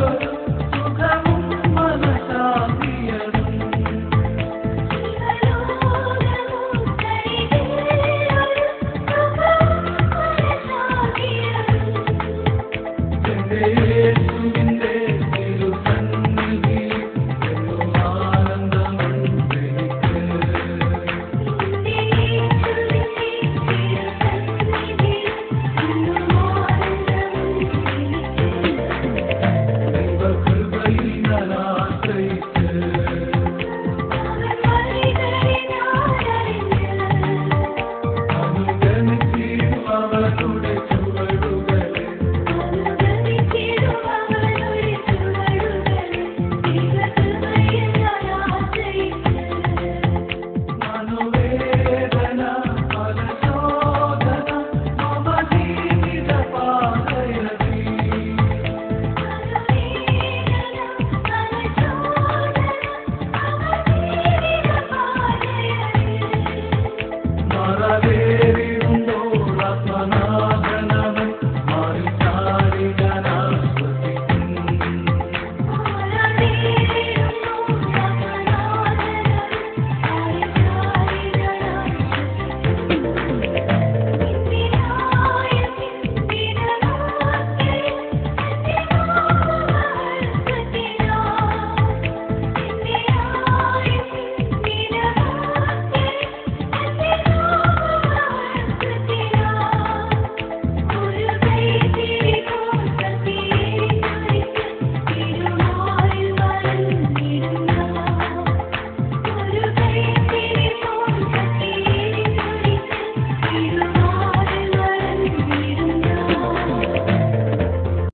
world.